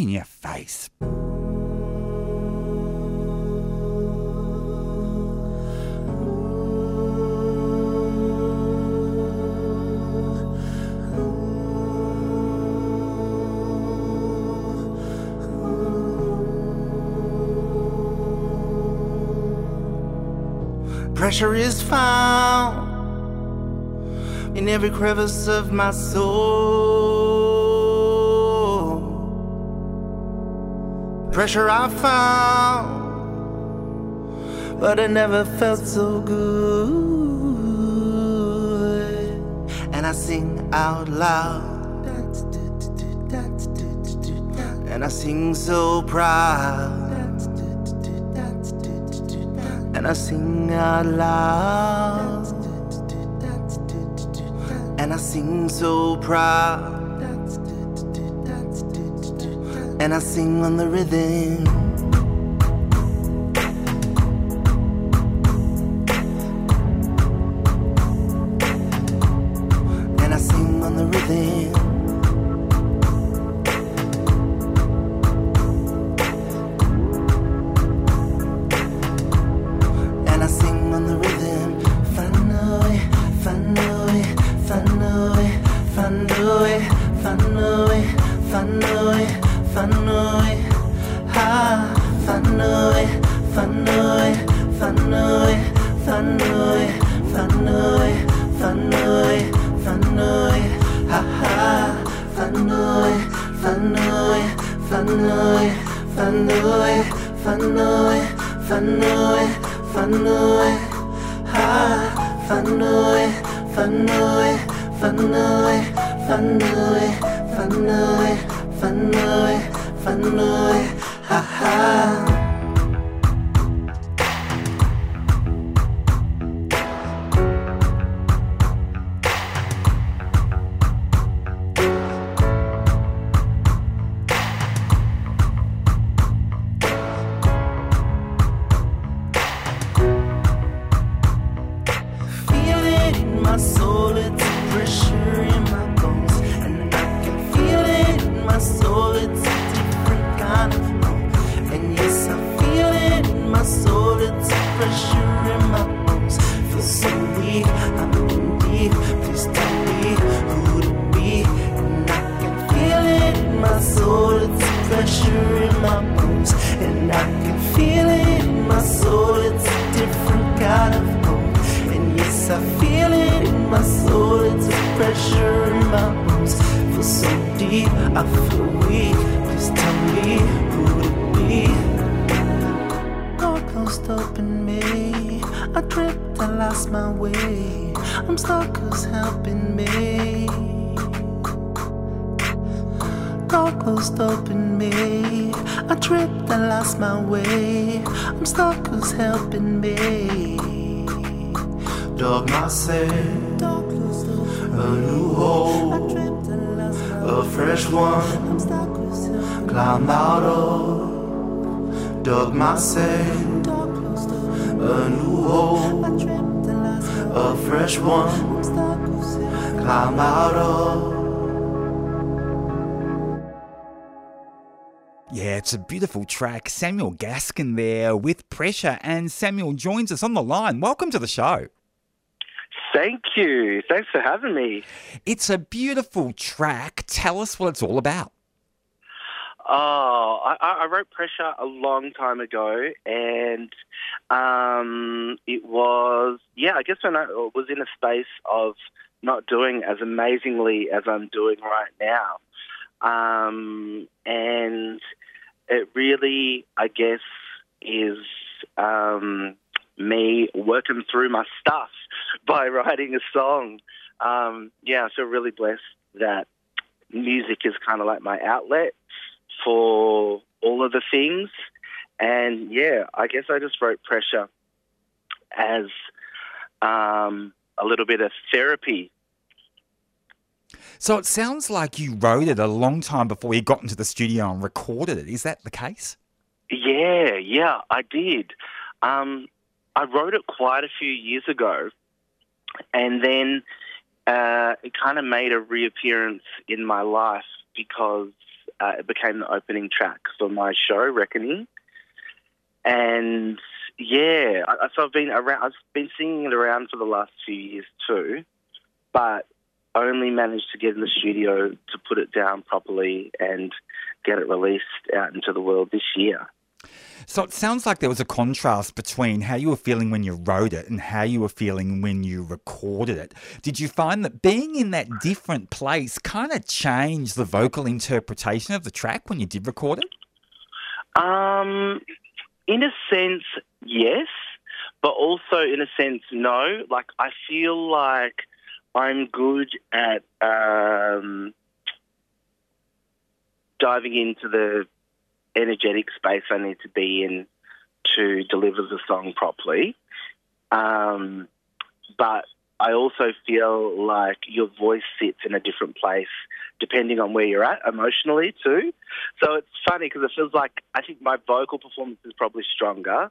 in your face. Pressure is found in every crevice of my soul. Pressure I found, but it never felt so good. And I sing out loud, and I sing so proud. And I sing out loud. And I sing so proud. And I sing on the rhythm. ơi. Ha Phan ơi Phan ơi Phan ơi Phan ơi Phan ơi Phan ơi Phan ơi. Ha ha. Up me. I tripped, I lost my way. I'm stuck, who's helping me? God closed up in me. I tripped, I lost my way. I'm stuck, who's helping me? Dug myself a new hole, a fresh one. Climb out of, dug myself a new hole, a fresh one. Climb out of. Yeah, it's a beautiful track. Samuel Gaskin there with pressure, and Samuel joins us on the line. Welcome to the show. Thank you. Thanks for having me. It's a beautiful track. Tell us what it's all about. Oh, I, I wrote Pressure a long time ago, and um, it was, yeah, I guess when I was in a space of not doing as amazingly as I'm doing right now. Um, and it really, I guess, is um, me working through my stuff by writing a song. Um, yeah, I feel really blessed that music is kind of like my outlet for all of the things. And yeah, I guess I just wrote Pressure as um, a little bit of therapy. So it sounds like you wrote it a long time before you got into the studio and recorded it. Is that the case? Yeah, yeah, I did. Um, I wrote it quite a few years ago, and then uh, it kind of made a reappearance in my life because uh, it became the opening track for my show, Reckoning. And yeah, I, so I've been around. I've been singing it around for the last few years too, but only managed to get in the studio to put it down properly and get it released out into the world this year. So it sounds like there was a contrast between how you were feeling when you wrote it and how you were feeling when you recorded it. Did you find that being in that different place kind of changed the vocal interpretation of the track when you did record it? Um, in a sense, yes, but also in a sense, no. Like I feel like I'm good at um, diving into the energetic space I need to be in to deliver the song properly. Um, but I also feel like your voice sits in a different place depending on where you're at emotionally too. So it's funny because it feels like I think my vocal performance is probably stronger,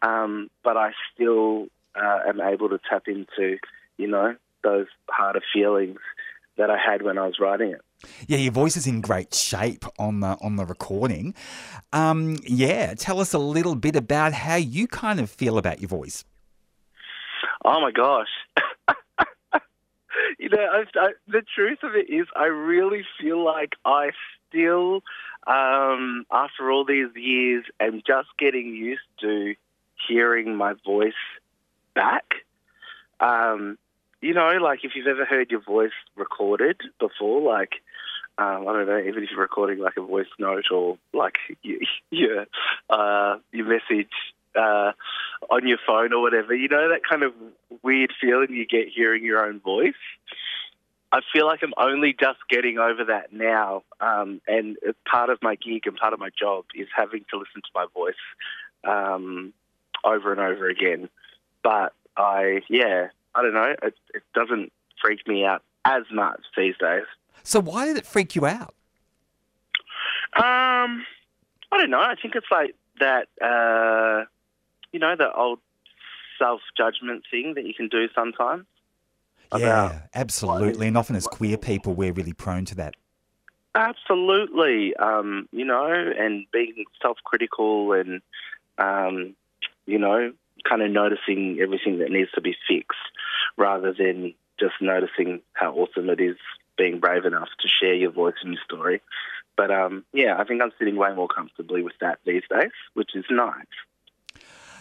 um, but I still uh, am able to tap into, you know, those harder feelings that I had when I was writing it. Yeah, your voice is in great shape on the on the recording. Um, yeah, tell us a little bit about how you kind of feel about your voice. Oh my gosh. you know, I, I, the truth of it is, I really feel like I still, um, after all these years, am just getting used to hearing my voice back. Um, you know, like if you've ever heard your voice recorded before, like um, I don't know, even if you're recording like a voice note or like your your, uh, your message uh, on your phone or whatever, you know that kind of weird feeling you get hearing your own voice. I feel like I'm only just getting over that now, um, and part of my gig and part of my job is having to listen to my voice um, over and over again. But I, yeah, I don't know. It, it doesn't freak me out as much these days. So why did it freak you out? Um, I don't know. I think it's like that. Uh, you know, the old self judgment thing that you can do sometimes. Yeah, absolutely. And often as queer people, we're really prone to that. Absolutely. Um, you know, and being self critical and, um, you know, kind of noticing everything that needs to be fixed rather than just noticing how awesome it is being brave enough to share your voice and your story. But um, yeah, I think I'm sitting way more comfortably with that these days, which is nice.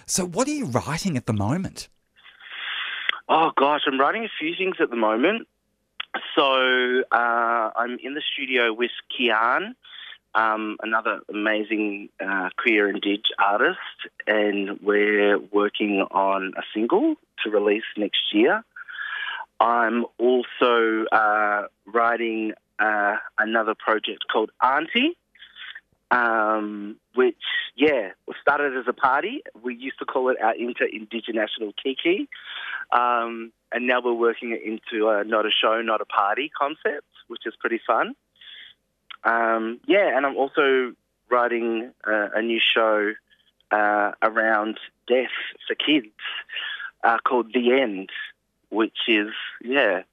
So, what are you writing at the moment? Oh gosh, I'm writing a few things at the moment. So uh, I'm in the studio with Kian, um, another amazing uh, queer and dig artist, and we're working on a single to release next year. I'm also uh, writing uh, another project called Auntie, um, which, yeah, started as a party. We used to call it our Inter-Indigenational Kiki. Um, and now we're working it into a not a show, not a party concept, which is pretty fun. Um, yeah, and I'm also writing uh, a new show uh, around death for kids uh, called The End, which is, yeah.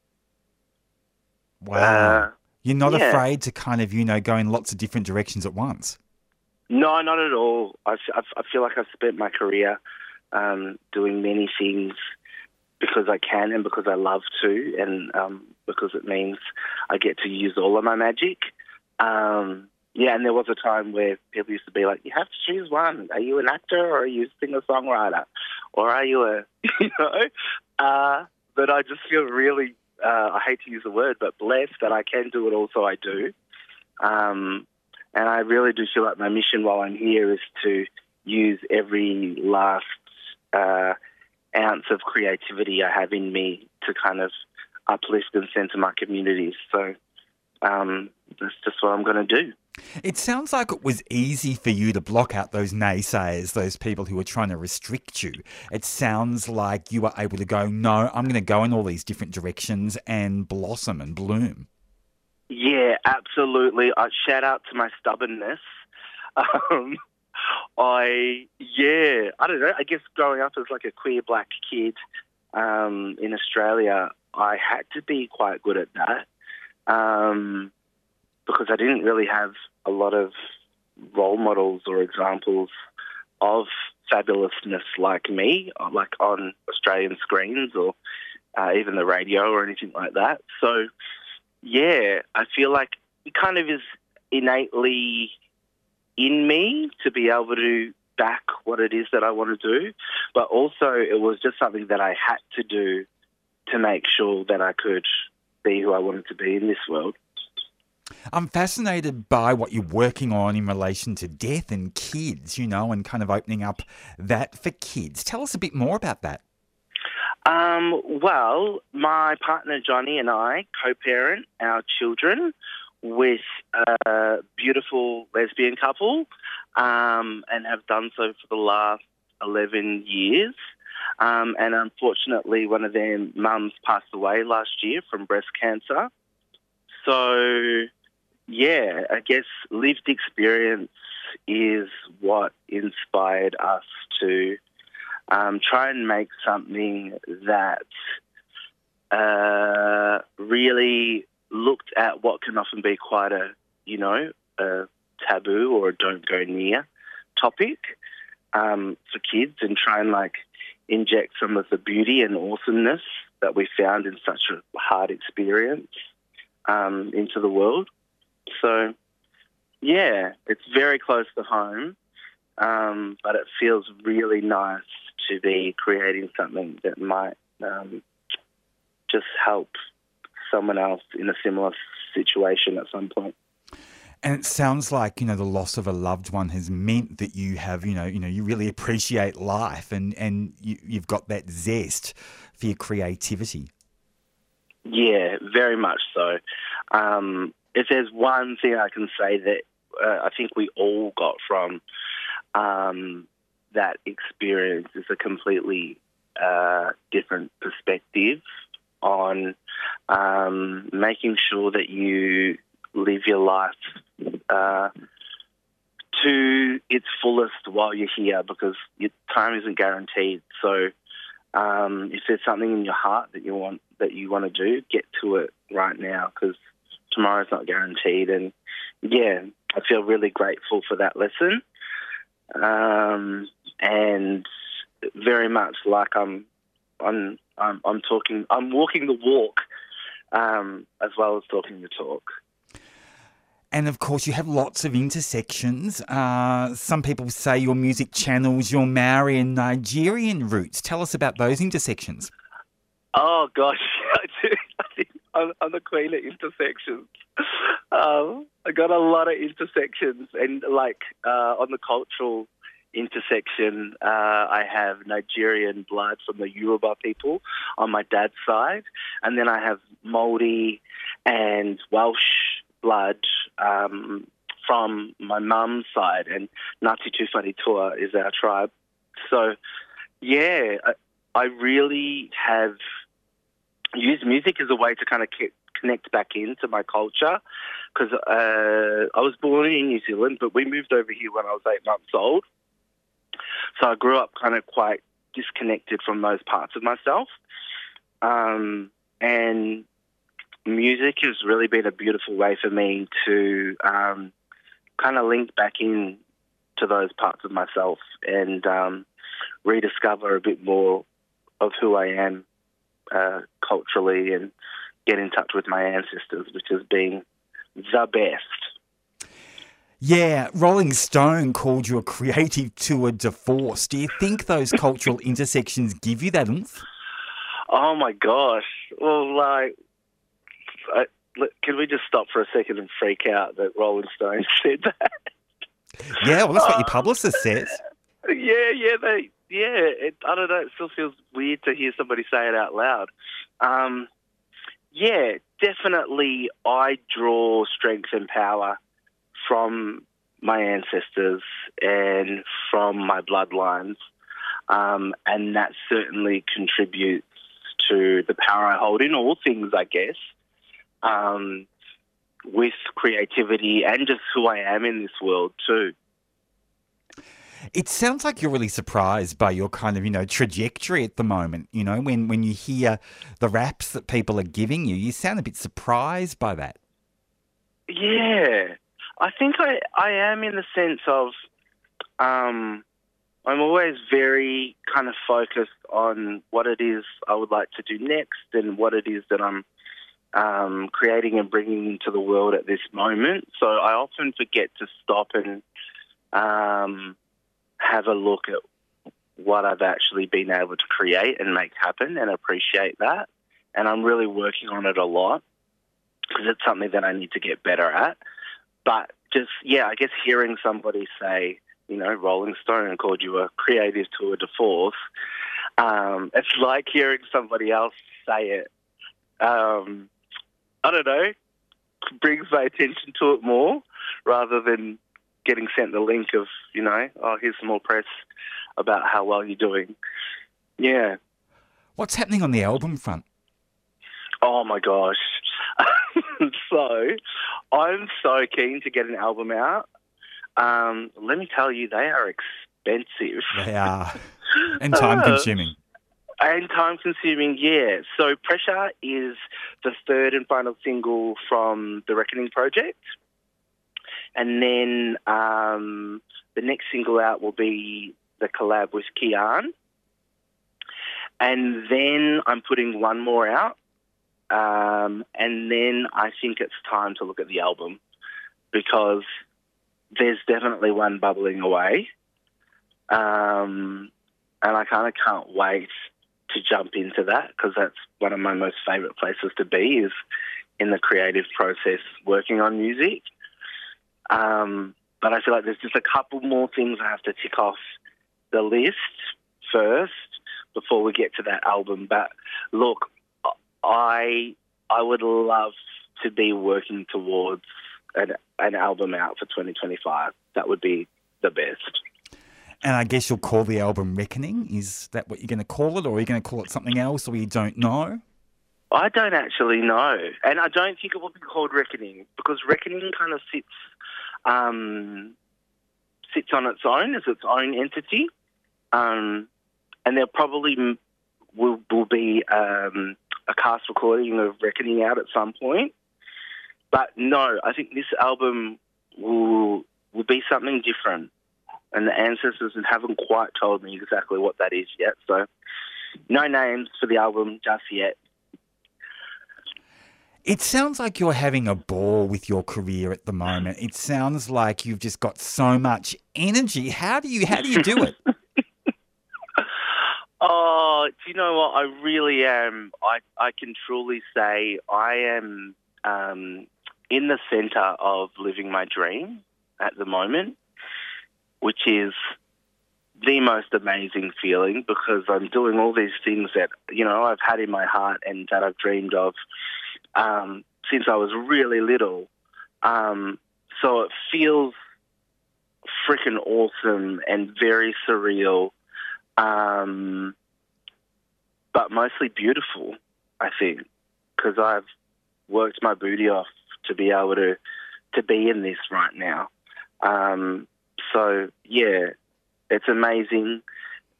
Wow. Uh, You're not yeah. afraid to kind of, you know, go in lots of different directions at once. No, not at all. I, I, I feel like I've spent my career um, doing many things because I can and because I love to, and um, because it means I get to use all of my magic. Um, yeah, and there was a time where people used to be like, "You have to choose one. Are you an actor or are you a singer songwriter, or are you a you know?" Uh, but I just feel really, uh, I hate to use the word, but blessed that I can do it all, so I do. Um, and I really do feel like my mission while I'm here is to use every last uh, ounce of creativity I have in me to kind of uplift and center my communities. So um, that's just what I'm going to do. It sounds like it was easy for you to block out those naysayers, those people who were trying to restrict you. It sounds like you were able to go, no, I'm going to go in all these different directions and blossom and bloom. Yeah, absolutely. I shout out to my stubbornness. Um, I yeah, I don't know. I guess growing up as like a queer black kid um, in Australia, I had to be quite good at that. Um, because I didn't really have a lot of role models or examples of fabulousness like me, like on Australian screens or uh, even the radio or anything like that. So, yeah, I feel like it kind of is innately in me to be able to back what it is that I want to do, but also it was just something that I had to do to make sure that I could be who I wanted to be in this world. I'm fascinated by what you're working on in relation to death and kids, you know, and kind of opening up that for kids. Tell us a bit more about that. Um, well, my partner Johnny and I co parent our children with a beautiful lesbian couple um, and have done so for the last 11 years. Um, and unfortunately, one of their mums passed away last year from breast cancer. So, yeah, I guess lived experience is what inspired us to um, try and make something that uh, really looked at what can often be quite a, you know, a taboo or a don't go near topic um, for kids and try and like inject some of the beauty and awesomeness that we found in such a hard experience um, into the world. So, yeah, it's very close to home, um, but it feels really nice to be creating something that might um, just help someone else in a similar situation at some point. And it sounds like you know the loss of a loved one has meant that you have you know you know you really appreciate life and and you, you've got that zest for your creativity. Yeah, very much so. Um, if there's one thing I can say that uh, I think we all got from um, that experience is a completely uh, different perspective on um, making sure that you live your life uh, to its fullest while you're here because your time isn't guaranteed. So um, if there's something in your heart that you want that you want to do, get to it right now because tomorrow's not guaranteed. And yeah, I feel really grateful for that lesson, um, and very much like I'm, I'm, I'm, I'm talking, I'm walking the walk, um, as well as talking the talk. And of course, you have lots of intersections. Uh, some people say your music channels your Maori and Nigerian roots. Tell us about those intersections. Oh gosh, I do. I think I'm, I'm the queen of intersections. Um, I got a lot of intersections, and like uh, on the cultural intersection, uh, I have Nigerian blood from the Yoruba people on my dad's side, and then I have Maori and Welsh blood um, from my mum's side, and Ngati Tuwharetoa is our tribe. So, yeah, I, I really have used music as a way to kind of connect back into my culture because uh, I was born in New Zealand, but we moved over here when I was eight months old. So I grew up kind of quite disconnected from those parts of myself. Um, and music has really been a beautiful way for me to um, kind of link back in to those parts of myself and um, rediscover a bit more of who I am uh, culturally and get in touch with my ancestors, which has been the best. Yeah, Rolling Stone called you a creative tour de force. Do you think those cultural intersections give you that oomph? Oh my gosh! Well, like I, can we just stop for a second and freak out that Rolling Stone said that? Yeah, well, that's what your publicist says. Yeah, yeah, they, yeah. It, I don't know. It still feels weird to hear somebody say it out loud. Um, yeah, definitely. I draw strength and power from my ancestors and from my bloodlines, um, and that certainly contributes to the power I hold in all things, I guess um, with creativity and just who I am in this world too. It sounds like you're really surprised by your kind of, you know, trajectory at the moment. You know, when, when you hear the raps that people are giving you, you sound a bit surprised by that. Yeah, I think I, I am in the sense of um, I'm always very kind of focused on what it is I would like to do next and what it is that I'm um, creating and bringing into the world at this moment. So I often forget to stop and um, have a look at what I've actually been able to create and make happen and appreciate that. And I'm really working on it a lot because it's something that I need to get better at. But just, yeah, I guess hearing somebody say, you know, Rolling Stone called you a creative tour de force, um, it's like hearing somebody else say it. Um, I don't know, brings my attention to it more rather than getting sent the link of, you know, oh, here's some more press about how well you're doing. Yeah. What's happening on the album front? Oh my gosh. so I'm so keen to get an album out. Um, let me tell you, they are expensive. They are. And time consuming. And time consuming, yeah. So Pressure is the third and final single from the Reckoning project. And then um, the next single out will be the collab with Kian. And then I'm putting one more out. Um, and then I think it's time to look at the album because there's definitely one bubbling away. Um, and I kind of can't wait to jump into that because that's one of my most favourite places to be is in the creative process working on music. Um, but I feel like there's just a couple more things I have to tick off the list first before we get to that album. But look, I I would love to be working towards an, an album out for 2025. That would be the best. And I guess you'll call the album Reckoning. Is that what you're going to call it, or are you going to call it something else, or you don't know? I don't actually know, and I don't think it will be called Reckoning because Reckoning kind of sits um, sits on its own as its own entity, um, and there probably will, will be um, a cast recording of Reckoning out at some point. But no, I think this album will will be something different and the ancestors haven't quite told me exactly what that is yet. So, no names for the album just yet. It sounds like you're having a ball with your career at the moment. It sounds like you've just got so much energy. How do you how do you do it? oh, do you know what? I really am. I I can truly say I am um, in the center of living my dream at the moment which is the most amazing feeling because I'm doing all these things that you know I've had in my heart and that I've dreamed of um, since I was really little. Um, so it feels freaking awesome and very surreal, um, but mostly beautiful. I think because I've worked my booty off to be able to to be in this right now. Um, so yeah, it's amazing.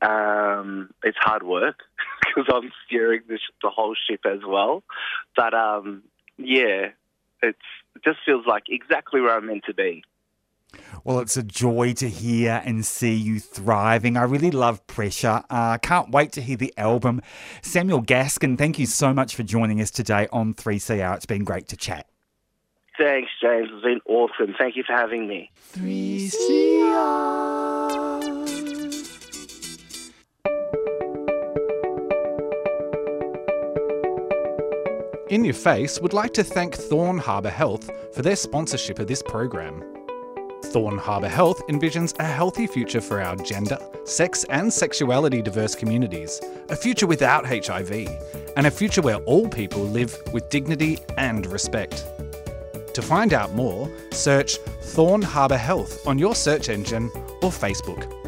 Um, it's hard work because I'm steering the, the whole ship as well. But um, yeah, it's, it just feels like exactly where I'm meant to be. Well, it's a joy to hear and see you thriving. I really love Pressure. I uh, can't wait to hear the album. Samuel Gaskin, thank you so much for joining us today on 3CR. It's been great to chat. Thanks, James. It's been awesome. Thank you for having me. 3CR. In Your Face would like to thank Thorn Harbour Health for their sponsorship of this program. Thorn Harbour Health envisions a healthy future for our gender, sex, and sexuality diverse communities, a future without HIV, and a future where all people live with dignity and respect. To find out more, search Thorn Harbour Health on your search engine or Facebook.